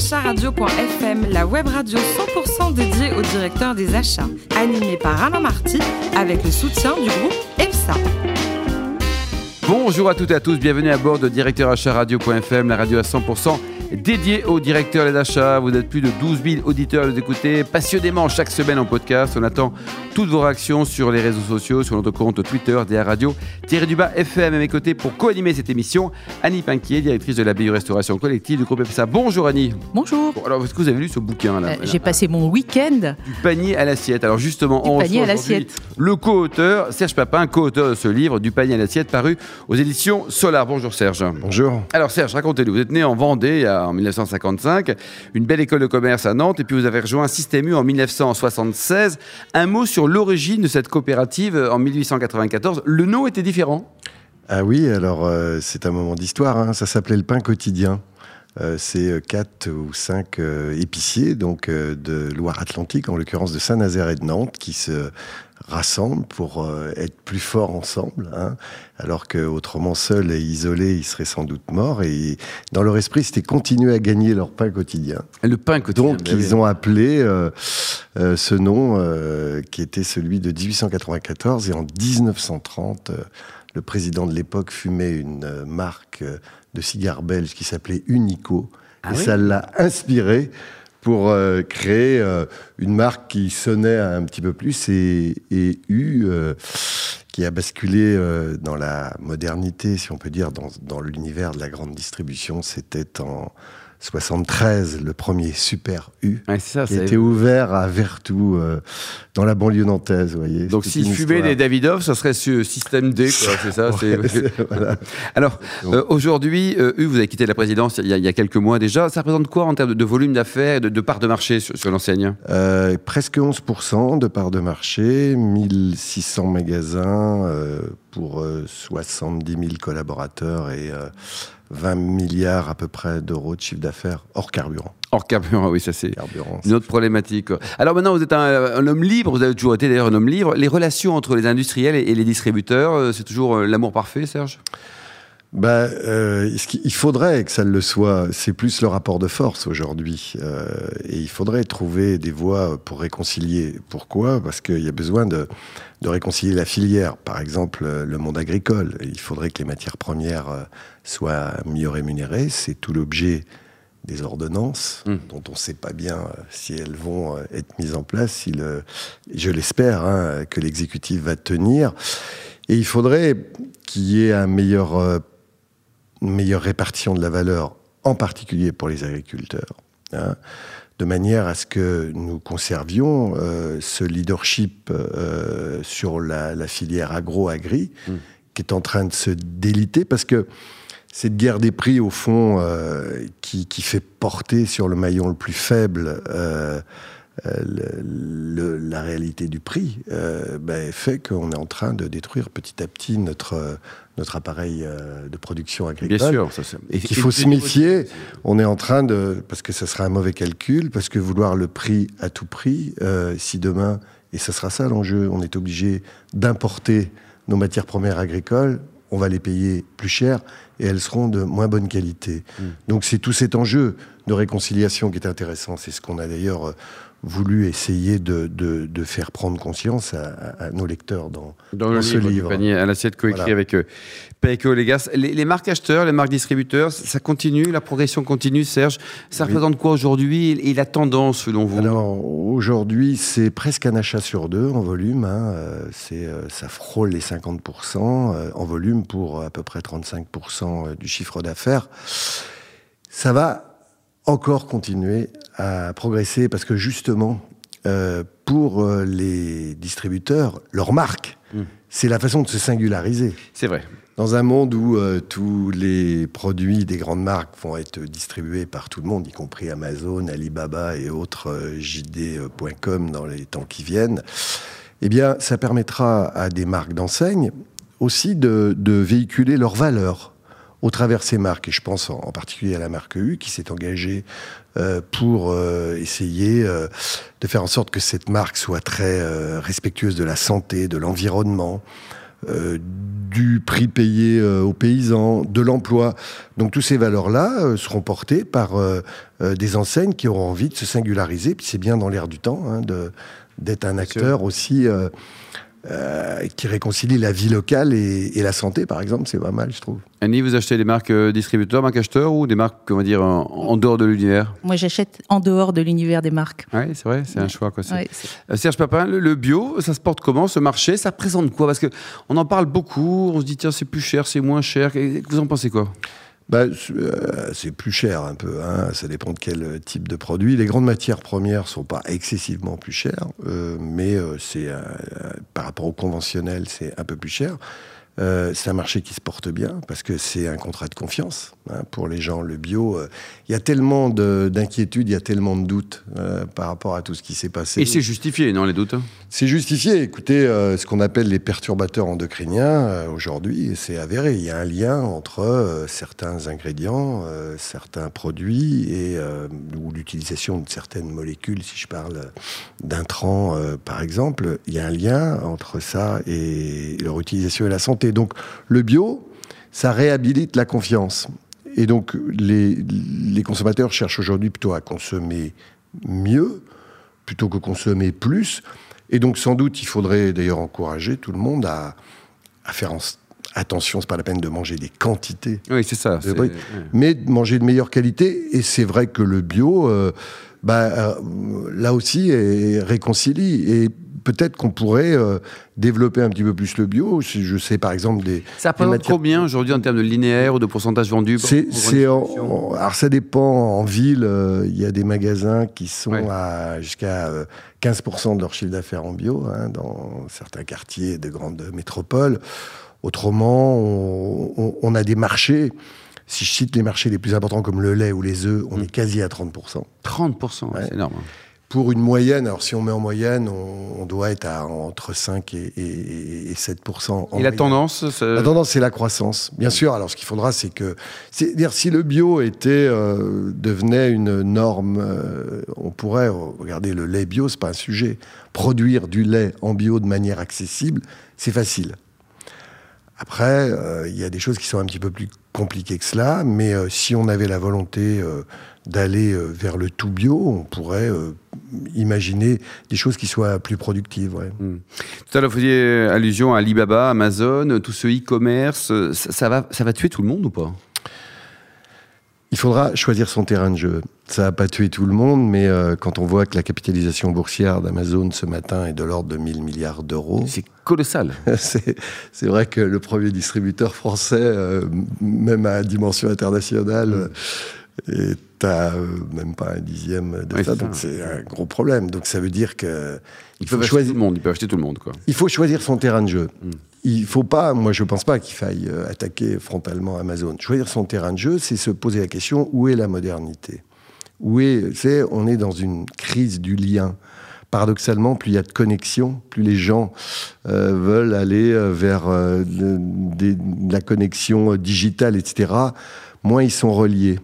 acharadio.fm, la web radio 100% dédiée au directeur des achats, animée par Alain Marty avec le soutien du groupe EPSA. Bonjour à toutes et à tous, bienvenue à bord de Directeur Radio.fm, la radio à 100% dédié au directeur des achats. Vous êtes plus de 12 000 auditeurs à nous écouter passionnément chaque semaine en podcast. On attend toutes vos réactions sur les réseaux sociaux, sur notre compte Twitter, DA Radio, Thierry Dubas FM à mes côtés pour co-animer cette émission. Annie Pinquier, directrice de la Restauration Collective du groupe FSA. Bonjour Annie. Bonjour. alors, est-ce que vous avez lu ce bouquin là, euh, J'ai passé mon week-end. Du panier à l'assiette. Alors justement, du panier à l'assiette. Le co-auteur, Serge Papin, co-auteur de ce livre, Du panier à l'assiette, paru aux éditions Solar. Bonjour Serge. Bonjour. Alors Serge, racontez-nous. Vous êtes né en Vendée en 1955, une belle école de commerce à Nantes, et puis vous avez rejoint Système U en 1976. Un mot sur l'origine de cette coopérative en 1894. Le nom était différent? Ah oui, alors euh, c'est un moment d'histoire. Hein. Ça s'appelait le pain quotidien. Euh, c'est euh, quatre ou cinq épiciers donc de Loire-Atlantique, en l'occurrence de Saint-Nazaire et de Nantes, qui se rassemblent pour euh, être plus forts ensemble, hein, alors qu'autrement seul et isolé, ils seraient sans doute morts. Et dans leur esprit, c'était continuer à gagner leur pain quotidien. Le pain quotidien. Donc ils ont appelé euh, euh, ce nom qui était celui de 1894 et en 1930, le président de l'époque fumait une marque de cigares belges qui s'appelait Unico. Ah et ça l'a inspiré pour euh, créer euh, une marque qui sonnait un petit peu plus et, et euh, qui a basculé dans la modernité, si on peut dire, dans, dans l'univers de la grande distribution. C'était en 73, le premier Super U, ça, qui a été ouvert à Vertou, euh, dans la banlieue nantaise, vous voyez. Donc s'il fumait des Davidoff, ce serait ce système D, c'est ça Alors, euh, aujourd'hui, euh, U, vous avez quitté la présidence il y, a, quelques mois déjà. Ça représente quoi en termes de, volume d'affaires et de, de, part de marché sur, sur l'enseigne? Presque 11% de part de marché, 1600 magasins pour 70 000 collaborateurs et 20 milliards à peu près d'euros de chiffre d'affaires hors carburant. Hors carburant, oui, ça c'est une autre problématique. Alors maintenant, vous êtes un, homme libre, vous avez toujours été d'ailleurs un homme libre. Les relations entre les industriels et, les distributeurs, euh, c'est toujours euh, l'amour parfait, Serge? Bah, euh, il faudrait que ça le soit. C'est plus le rapport de force aujourd'hui. Euh, et il faudrait trouver des voies pour réconcilier. Pourquoi? Parce qu'il y a besoin de, de, réconcilier la filière. Par exemple, le monde agricole. Il faudrait que les matières premières euh, soient mieux rémunérées. C'est tout l'objet des ordonnances, mmh. dont on ne sait pas bien euh, si elles vont être mises en place. Si le, je l'espère hein, que l'exécutif va tenir. Et il faudrait qu'il y ait un meilleur une meilleure répartition de la valeur, en particulier pour les agriculteurs, hein, de manière à ce que nous conservions euh, ce leadership euh, sur la, filière agro-agri, mmh. qui est en train de se déliter, parce que cette guerre des prix, au fond, euh, qui, qui, fait porter sur le maillon le plus faible le, la réalité du prix euh, ben, fait qu'on est en train de détruire petit à petit notre, notre appareil euh, de production agricole. Bien sûr. Ça, et qu'il faut se méfier. On est en train de... Parce que ce sera un mauvais calcul, parce que vouloir le prix à tout prix, euh, si demain, et ce sera ça l'enjeu, on est obligé d'importer nos matières premières agricoles, on va les payer plus cher et elles seront de moins bonne qualité. Hmm. Donc c'est tout cet enjeu de réconciliation qui est intéressant. C'est ce qu'on a d'ailleurs voulu essayer de, de, faire prendre conscience à, nos lecteurs dans, dans, ce livre. à l'assiette coécrit avec euh, Legas. Les, marques acheteurs, les marques distributeurs, ça continue, la progression continue, Serge. Ça représente quoi aujourd'hui et la tendance selon vous? Alors aujourd'hui, c'est presque un achat sur deux en volume. Hein. Euh, c'est, euh, ça frôle les 50% euh, en volume pour à peu près 35% du chiffre d'affaires. Ça va encore continuer à progresser parce que justement, euh, pour euh, les distributeurs, leur marque, hmm. c'est la façon de se singulariser. C'est vrai. Dans un monde où euh, tous les produits des grandes marques vont être distribués par tout le monde, y compris Amazon, Alibaba et autres JD.com dans les temps qui viennent, eh bien, ça permettra à des marques d'enseigne aussi de, de véhiculer leurs valeurs au travers ces marques. Et je pense en, particulier à la marque U qui s'est engagée euh, pour euh, essayer euh, de faire en sorte que cette marque soit très respectueuse de la santé, de l'environnement, du prix payé aux paysans, de l'emploi. Donc tous ces valeurs-là seront portées par des enseignes qui auront envie de se singulariser. Puis c'est bien dans l'air du temps hein, d'être un acteur aussi euh, qui réconcilie la vie locale et, la santé, par exemple, c'est pas mal, je trouve. Annie, vous achetez des marques euh, distributeurs, marques acheteurs ou des marques, on va dire, en, dehors de l'univers? Moi, j'achète en dehors de l'univers des marques. Oui, c'est vrai, c'est un choix. Quoi, euh, Serge Papin, le, bio, ça se porte comment, ce marché? Ça présente quoi? Parce qu'on en parle beaucoup, on se dit, tiens, c'est plus cher, c'est moins cher. Vous en pensez quoi? Bah, euh, c'est plus cher un peu, hein. ça dépend de quel type de produit. Les grandes matières premières sont pas excessivement plus chères, euh, mais euh, c'est par rapport au conventionnel, c'est un peu plus cher. C'est un marché qui se porte bien parce que c'est un contrat de confiance hein, pour les gens. Le bio, euh, il y a tellement d'inquiétudes, il y a tellement de doutes euh, par rapport à tout ce qui s'est passé. Et c'est justifié, non, les doutes hein? C'est justifié. Écoutez, ce qu'on appelle les perturbateurs endocriniens, aujourd'hui, c'est avéré. Il y a un lien entre certains ingrédients, certains produits et ou l'utilisation de certaines molécules, si je parle d'intrants, par exemple. Il y a un lien entre ça et leur utilisation et la santé. Donc le bio, ça réhabilite la confiance. Et donc les, consommateurs cherchent aujourd'hui plutôt à consommer mieux plutôt que consommer plus. Et donc sans doute, il faudrait d'ailleurs encourager tout le monde à, faire attention, c'est pas la peine de manger des quantités. Oui, c'est ça. Mais de manger de meilleure qualité. Et c'est vrai que le bio, euh, bah, euh, là aussi, est réconcilie. Et peut-être qu'on pourrait euh, développer un petit peu plus le bio. Je sais par exemple des. Ça représente combien aujourd'hui en termes de linéaire ou de pourcentage vendu C'est, alors ça dépend. En ville, euh, il y a des magasins qui sont à jusqu'à 15% euh, de leur chiffre d'affaires en bio hein, dans certains quartiers de grandes métropoles. Autrement, on, a des marchés. Si je cite les marchés les plus importants comme le lait ou les œufs, on mm. est quasi à 30%. 30%, c'est énorme. Pour une moyenne, alors si on met en moyenne, on, doit être à entre 5 et, 7% Et la tendance La tendance, c'est la croissance. Bien sûr, alors ce qu'il faudra, c'est que. C'est dire si le bio était, euh, devenait une norme, euh, on pourrait. Regarder, le lait bio, c'est pas un sujet. Produire du lait en bio de manière accessible, c'est facile. Après, euh, il y a des choses qui sont un petit peu plus compliquées que cela, mais si on avait la volonté d'aller vers le tout bio, on pourrait imaginer des choses qui soient plus productives. Hmm. Tout à l'heure, vous faisiez allusion à Alibaba, Amazon, tout ce e-commerce. Ça, va, ça va tuer tout le monde ou pas? Il faudra choisir son terrain de jeu. Ça va pas tuer tout le monde, mais euh, quand on voit que la capitalisation boursière d'Amazon ce matin est de l'ordre de 1000 milliards d'euros. C'est colossal. c'est vrai que le premier distributeur français, euh, même à dimension internationale, hmm. Est t'as euh, même pas un dixième de ça, donc c'est un gros problème. Donc ça veut dire que il faut choisir tout le monde, il peut acheter tout le monde quoi. Il faut choisir son terrain de jeu. Hmm. Il faut pas, moi je pense pas qu'il faille euh, attaquer frontalement Amazon. Choisir son terrain de jeu, c'est se poser la question où est la modernité? Où est, c'est, on est dans une crise du lien. Paradoxalement, plus il y a de connexion, plus les gens euh, veulent aller vers la connexion digitale, etc. Moins ils sont reliés.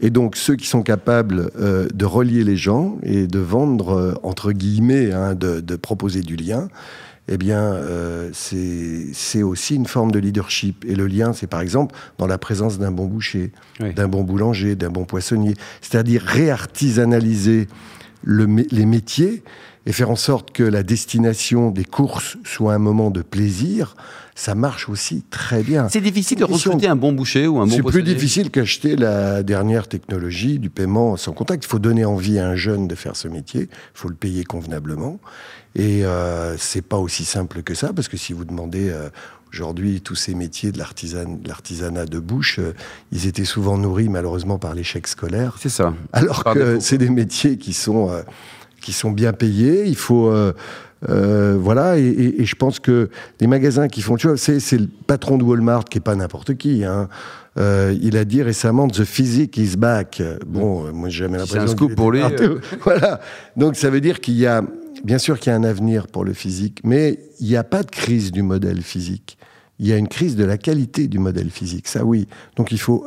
Et donc ceux qui sont capables euh, de relier les gens et de vendre, euh, entre guillemets, hein, de, proposer du lien, eh bien, euh, c'est aussi une forme de leadership. Et le lien, c'est par exemple dans la présence d'un bon boucher, d'un bon boulanger, d'un bon poissonnier. C'est-à-dire réartisanaliser le, les métiers et faire en sorte que la destination des courses soit un moment de plaisir ça marche aussi très bien. C'est difficile de recruter un bon boucher ou un bon C'est plus difficile qu'acheter la dernière technologie du paiement sans contact. Il faut donner envie à un jeune de faire ce métier. Il faut le payer convenablement. Et euh, c'est pas aussi simple que ça, parce que si vous demandez euh, aujourd'hui tous ces métiers de l'artisanat de bouche, euh, ils étaient souvent nourris malheureusement par l'échec scolaire. C'est ça. Alors que c'est des métiers qui sont euh, qui sont bien payés. Il faut euh, voilà, et, je pense que les magasins qui font, tu vois, c'est, le patron de Walmart qui est pas n'importe qui. Hein. Euh, il a dit récemment The physique is back. Bon, euh, moi j'ai jamais l'impression. C'est un scoop pour lui. voilà. Donc ça veut dire qu'il y a, bien sûr qu'il y a un avenir pour le physique, mais il n'y a pas de crise du modèle physique. Il y a une crise de la qualité du modèle physique. Ça oui. Donc il faut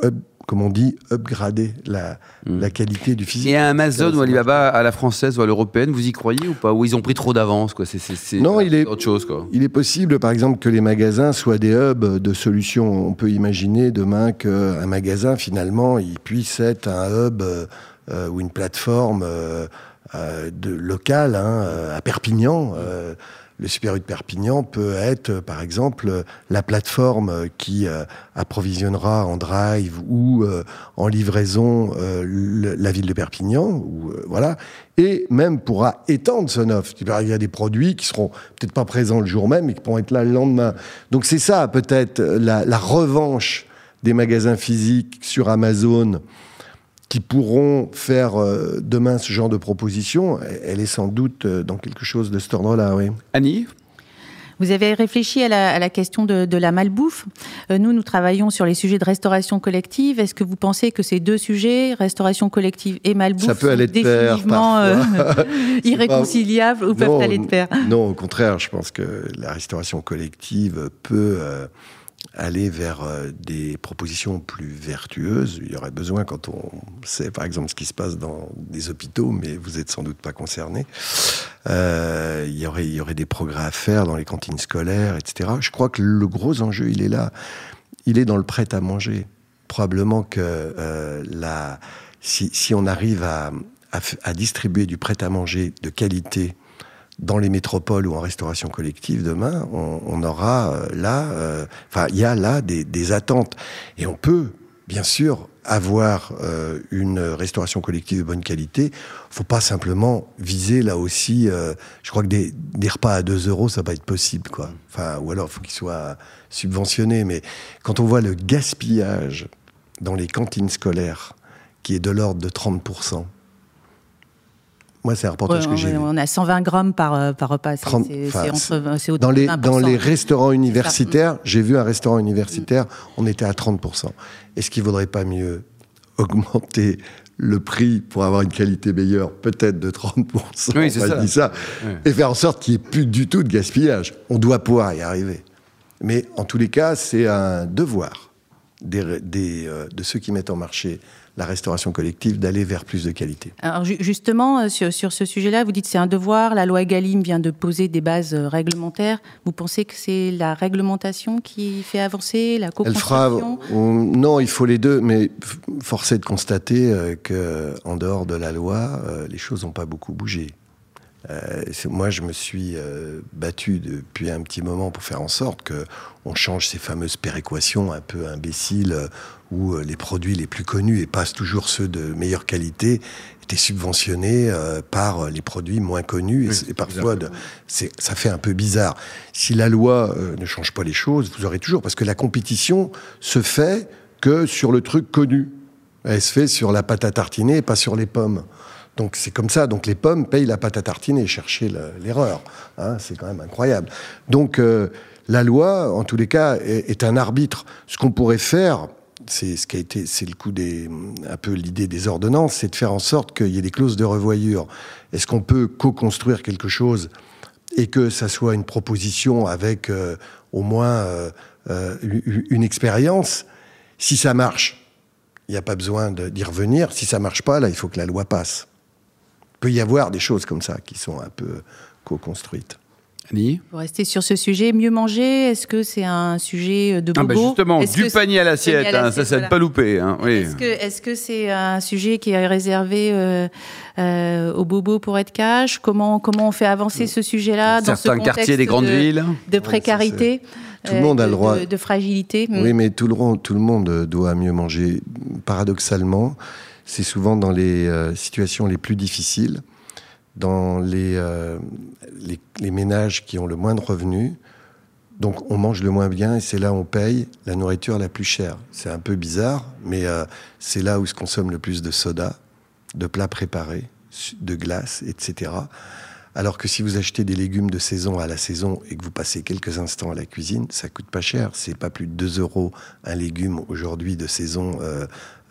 comme on dit, upgrader la, Mm. la qualité du physique. Et à Amazon ou Alibaba à la française ou à l'européenne, vous y croyez ou pas? Ou ils ont pris trop d'avance quoi? C'est Non, il est- autre chose quoi. Il est possible, par exemple, que les magasins soient des hubs de solutions. On peut imaginer demain qu'un magasin, finalement, il puisse être un hub euh, ou une plateforme euh, euh, de, locale hein, à Perpignan. Le Super U de Perpignan peut être, euh, par exemple, euh, la plateforme euh, qui approvisionnera en drive ou en livraison la ville de Perpignan. Ou, voilà. Et même pourra étendre son offre. Il y a des produits qui seront peut-être pas présents le jour même, mais qui pourront être là le lendemain. Donc c'est ça, peut-être, la, la revanche des magasins physiques sur Amazon qui pourront faire euh, demain ce genre de proposition, elle est sans doute euh, dans quelque chose de cet ordre-là, oui. Annie? Vous avez réfléchi à la, à la question de, de la malbouffe. Euh, nous, nous travaillons sur les sujets de restauration collective. Est-ce que vous pensez que ces deux sujets, restauration collective et malbouffe, Ça peut sont aller de pair, définitivement euh, parfois. irréconciliables ou peuvent Non, aller de pair? Non, au contraire, je pense que la restauration collective peut euh, aller vers euh, des propositions plus vertueuses. Il y aurait besoin, quand on sait par exemple ce qui se passe dans des hôpitaux, mais vous êtes sans doute pas concerné, euh, il, y aurait, des progrès à faire dans les cantines scolaires, etc. Je crois que le gros enjeu, il est là. Il est dans le prêt à manger. Probablement que euh, la, si, on arrive à distribuer du prêt à manger de qualité dans les métropoles ou en restauration collective demain, on, aura euh, là, euh, enfin, il y a là des, attentes. Et on peut, bien sûr, avoir euh, une restauration collective de bonne qualité. faut pas simplement viser là aussi, je crois que des, repas à 2 euros, ça va être possible, quoi. Enfin, ou alors, il faut qu'ils soient subventionnés. Mais quand on voit le gaspillage dans les cantines scolaires, qui est de l'ordre de 30%, moi, c'est un reportage Ouais, que j'ai on, a 120 grammes par, euh, par repas. C'est 30, c'est- enfin, Dans de les, 20%. dans les restaurants universitaires, j'ai vu un restaurant universitaire, on était à 30%. Est-ce qu'il ne vaudrait pas mieux augmenter le prix pour avoir une qualité meilleure, peut-être de 30%, Oui, c'est on ça. dit ça, Ouais. et faire en sorte qu'il n'y ait plus du tout de gaspillage? On doit pouvoir y arriver. Mais en tous les cas, c'est un devoir des, des, euh, de ceux qui mettent en marché la restauration collective d'aller vers plus de qualité. Alors ju- justement, euh, sur, sur ce sujet-là, vous dites c'est un devoir. La loi Egalim vient de poser des bases euh, réglementaires. Vous pensez que c'est la réglementation qui fait avancer, la Elle fera. on- non, il faut les deux, mais force est de constater euh, que en dehors de la loi, euh, les choses n'ont pas beaucoup bougé. Euh, moi, je me suis euh, battu depuis un petit moment pour faire en sorte que on change ces fameuses péréquations un peu imbéciles où euh, les produits les plus connus et passent toujours ceux de meilleure qualité étaient subventionnés euh, par euh, les produits moins connus et, Oui, parfois de- ça fait un peu bizarre. Si la loi euh, ne change pas les choses, vous aurez toujours parce que la compétition se fait que sur le truc connu. Elle se fait sur la pâte à tartiner et pas sur les pommes. Donc c'est comme ça. Donc les pommes payent la pâte à tartiner. Cherchez le- l'erreur. Hein, c'est quand même incroyable. Donc euh, la loi, en tous les cas, est, est un arbitre. Ce qu'on pourrait faire, c'est ce qui a été, c'est le coup des, un peu l'idée des ordonnances, c'est de faire en sorte qu'il y ait des clauses de revoyure. Est-ce qu'on peut co-construire quelque chose et que ça soit une proposition avec euh, au moins euh, euh, une- expérience? Si ça marche, il n'y a pas besoin d'y revenir. Si ça marche pas, là, il faut que la loi passe. Il peut y avoir des choses comme ça qui sont un peu co-construites. Annie Pour rester sur ce sujet, mieux manger, est-ce que c'est un sujet de Ah bobo bah justement, Est-ce du panier à l'assiette, hein, ça, ne voilà. pas louper. Hein, oui. Est-ce que c'est un sujet qui est réservé euh, euh, aux bobos pour être cash? Comment comment on fait avancer ce sujet-là dans ce Certains contexte quartiers des grandes de, villes. de précarité Tout le monde a le de- droit. de, de fragilité Mm. Oui, mais tout le, monde- tout le monde doit mieux manger. Paradoxalement, c'est souvent dans les euh, situations les plus difficiles, dans les, euh, les, les ménages qui ont le moins de revenus. Donc on mange le moins bien et c'est là où on paye la nourriture la plus chère. C'est un peu bizarre, mais euh, c'est là où se consomme le plus de soda, de plats préparés, de glace, etc. Alors que si vous achetez des légumes de saison à la saison et que vous passez quelques instants à la cuisine, ça coûte pas cher. C'est pas plus de 2 euros un légume aujourd'hui de saison euh,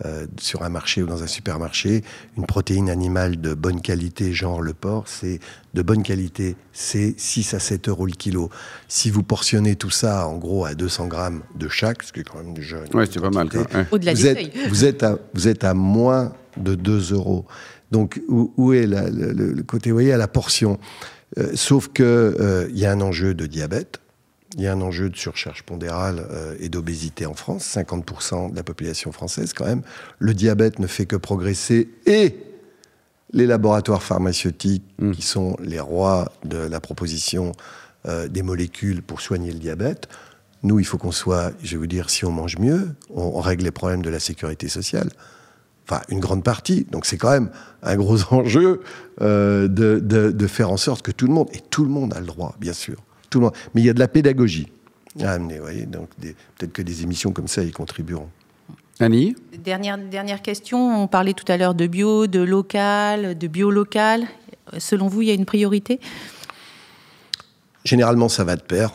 euh, sur un marché ou dans un supermarché. Une protéine animale de bonne qualité, genre le porc, c'est de bonne qualité, c'est 6 à 7 euros le kilo. Si vous portionnez tout ça en gros à 200 grammes de chaque, ce qui est quand même déjà. Ouais, c'est pas mal. Au-delà vous, êtes, vous, êtes à, vous êtes à moins de 2 euros. Donc, où, est le, côté, vous voyez, à la portion euh, Sauf qu'il euh, il y a un enjeu de diabète, il y a un enjeu de surcharge pondérale euh, et d'obésité en France, 50% de la population française quand même. Le diabète ne fait que progresser et les laboratoires pharmaceutiques, mmh. qui sont les rois de la proposition des molécules pour soigner le diabète, nous, il faut qu'on soit, je vais vous dire, si on mange mieux, on règle les problèmes de la sécurité sociale enfin une grande partie. Donc c'est quand même un gros enjeu euh, de, de, faire en sorte que tout le monde, et tout le monde a le droit, bien sûr, tout le monde, mais il y a de la pédagogie à amener, vous voyez, donc peut-être que des émissions comme ça y contribueront. Annie? Dernière, dernière question, on parlait tout à l'heure de bio, de local, de bio-local. Selon vous, il y a une priorité? Généralement, ça va de pair.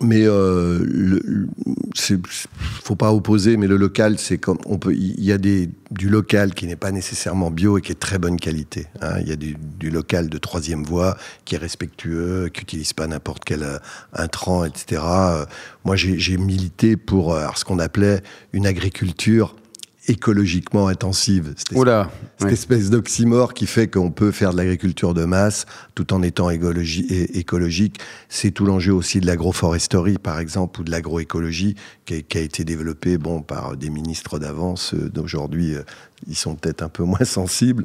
Mais euh, le, faut pas opposer, mais le local, c'est comme on peut. Il y a des, du local qui n'est pas nécessairement bio et qui est très bonne qualité. Hein. Il y a du, du, local de troisième voie qui est respectueux, qui n'utilise pas n'importe quel euh, intrant, etc. Moi, j'ai milité pour euh, ce qu'on appelait une agriculture écologiquement intensive. Cette espèce, d'oxymore qui fait qu'on peut faire de l'agriculture de masse tout en étant écologique. C'est tout l'enjeu aussi de l'agroforesterie, par exemple, ou de l'agroécologie qui, qui, a été développée bon, par des ministres d'avance. D'aujourd'hui, euh, ils sont peut-être un peu moins sensibles.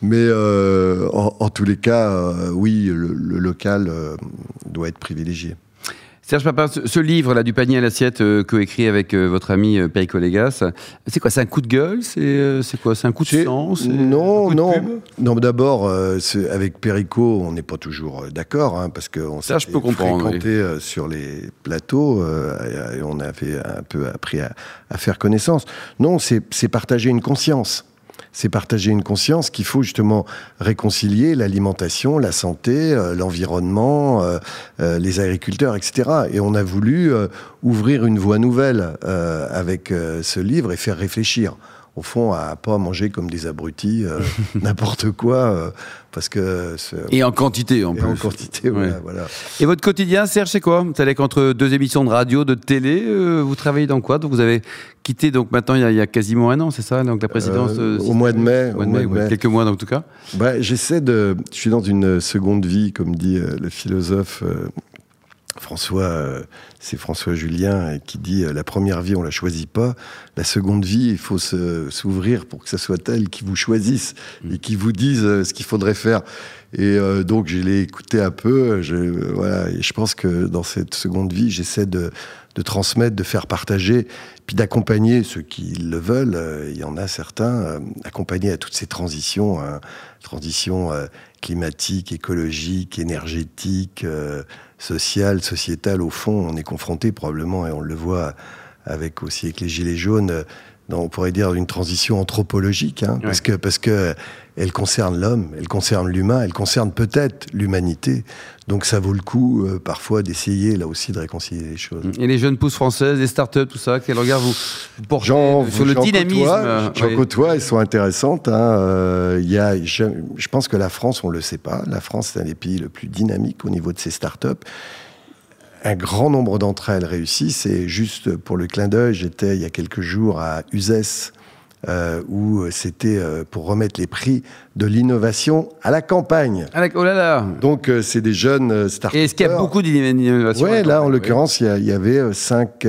Mais euh, en, tous les cas, euh, oui, le, local doit être privilégié. Serge Papin, ce, livre-là, Du panier à l'assiette, euh, coécrit avec euh, votre ami euh, Perico Légas, c'est quoi C'est un coup de gueule C'est quoi C'est un coup de sang Non, non. non d'abord, avec Perico, on n'est pas toujours d'accord, hein, parce qu'on s'est fréquenté sur les plateaux et on avait un peu appris à, à faire connaissance. Non, c'est partager une conscience c'est partager une conscience qu'il faut justement réconcilier l'alimentation, la santé, euh, l'environnement, euh, euh, les agriculteurs, etc. Et on a voulu ouvrir une voie nouvelle avec ce livre et faire réfléchir au fond, à pas manger comme des abrutis, euh, n'importe quoi, euh, parce que... Et en quantité, en et plus. en quantité, voilà, Et votre quotidien, Serge, c'est quoi? Vous allez entre deux émissions de radio, de télé, euh, vous travaillez dans quoi? Donc Vous avez quitté, donc maintenant, il y a, quasiment un an, c'est ça? Donc la présidence... au mois de mai. Au mois de mai, quelques mois, en tout cas. Bah, J'essaie de... Je suis dans une seconde vie, comme dit le philosophe François, euh, c'est François Julien qui dit euh, la première vie on la choisit pas, la seconde vie il faut s'ouvrir pour que ce soit elle qui vous choisisse et qui vous dise euh, ce qu'il faudrait faire. Et donc je l'ai écouté un peu, je, voilà, et je pense que dans cette seconde vie j'essaie de, transmettre, de faire partager, puis d'accompagner ceux qui le veulent. il y en a certains, accompagner à toutes ces transitions, hein, transitions climatiques, écologiques, énergétiques social, sociétal, au fond, on est confronté probablement, et on le voit avec aussi avec les Gilets jaunes, on pourrait dire une transition anthropologique, hein, parce que parce que elle concerne l'homme, elle concerne l'humain, elle concerne peut-être l'humanité. Donc ça vaut le coup euh, parfois d'essayer là aussi de réconcilier les choses. Et les jeunes pousses françaises, les startups, tout ça, quel regard vous portez sur le dynamisme? J'en côtoie, elles sont intéressantes. Hein. Euh, y a, je, je, pense que la France, on le sait pas, la France c'est un des pays le plus dynamique au niveau de ses startups. Un grand nombre d'entre elles réussissent et juste pour le clin d'œil, j'étais il y a quelques jours à Uzès, euh, où c'était euh, pour remettre les prix de l'innovation à la campagne. oh là là Donc euh, c'est des jeunes startups. Et est-ce qu'il y a beaucoup d'innovation Oui, là en l'occurrence, il y, avait cinq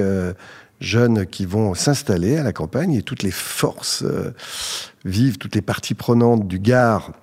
jeunes qui vont s'installer à la campagne et toutes les forces vives, toutes les parties prenantes du Gard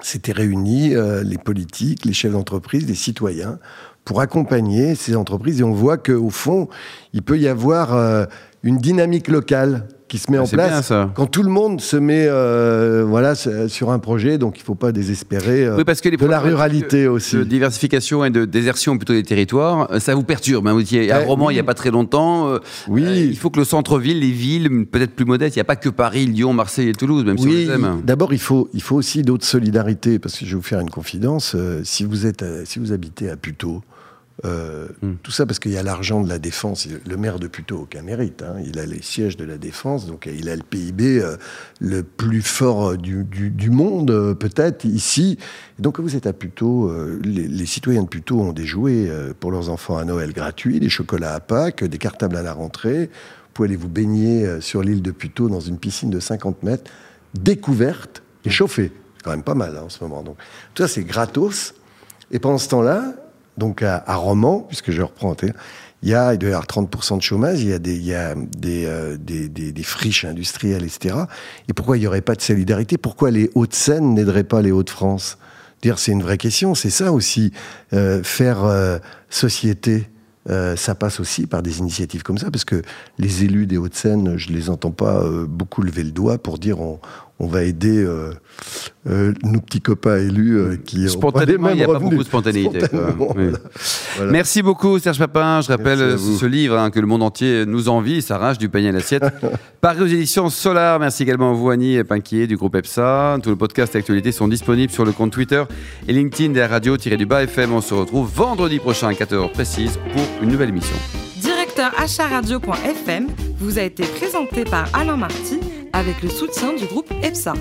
s'étaient réunies, les politiques, les chefs d'entreprise, les citoyens, pour accompagner ces entreprises. Et on voit qu'au fond, il peut y avoir une dynamique locale qui se met Ah, en bien, place ça. quand tout le monde se met euh, voilà, sur un projet. Donc il ne faut pas désespérer euh, Oui, parce que les de la ruralité aussi. De diversification et de désertion plutôt des territoires, euh, ça vous perturbe. Hein, vous étiez à Eh, Romans il n'y a oui. pas très longtemps. euh, Oui. euh, il faut que le centre-ville, les villes peut-être plus modestes, il n'y a pas que Paris, Lyon, Marseille et Toulouse, même si on Oui, les aime. d'abord il faut, il faut aussi d'autres solidarités, parce que je vais vous faire une confidence, euh, si, vous êtes à- si vous habitez à Puteaux, euh, Hmm. tout ça parce qu'il y a l'argent de la défense, le maire de Puteaux aucun mérite, hein, il a les sièges de la défense, donc il a le PIB euh, le plus fort euh, du, du- du monde euh, peut-être ici. Et donc quand vous êtes à Puteaux, euh, les, les citoyens de Puteaux ont des jouets euh, pour leurs enfants à Noël gratuits, des chocolats à Pâques, des cartables à la rentrée. Vous pouvez aller vous baigner euh, sur l'île de Puteaux dans une piscine de 50 mètres découverte et chauffée. C'est quand même pas mal hein, en ce moment. Donc, tout ça, c'est gratos. Et pendant ce temps-là, donc à, à Romans, puisque je reprends, il y a, il doit y avoir 30% de chômage, il y a des, euh, friches industrielles, etc. Et pourquoi il n'y aurait pas de solidarité? Pourquoi les Hauts-de-Seine n'aideraient pas les Hauts-de-France? C'est une vraie question. C'est ça aussi, euh, faire euh, société. Ça passe aussi par des initiatives comme ça, parce que les élus des Hauts-de-Seine, je les entends pas beaucoup lever le doigt pour dire on va aider euh, euh, nos petits copains élus euh, qui ont pas les Spontanément, il n'y a pas beaucoup de spontanéité. quoi. Spontanément, Oui. voilà. Voilà. Merci beaucoup Serge Papin. Je rappelle ce livre hein, que le monde entier nous envie, s'arrache du panier à l'assiette. Paru aux éditions Solar. Merci également à vous Annie Pinquier du groupe EPSA. Tous les podcasts et actualités sont disponibles sur le compte Twitter et LinkedIn des radio-du-bas FM. On se retrouve vendredi prochain à 4h précise pour une nouvelle émission. Directeur acharadio.fm vous a été présenté par Alain Marty avec le soutien du groupe EPSA.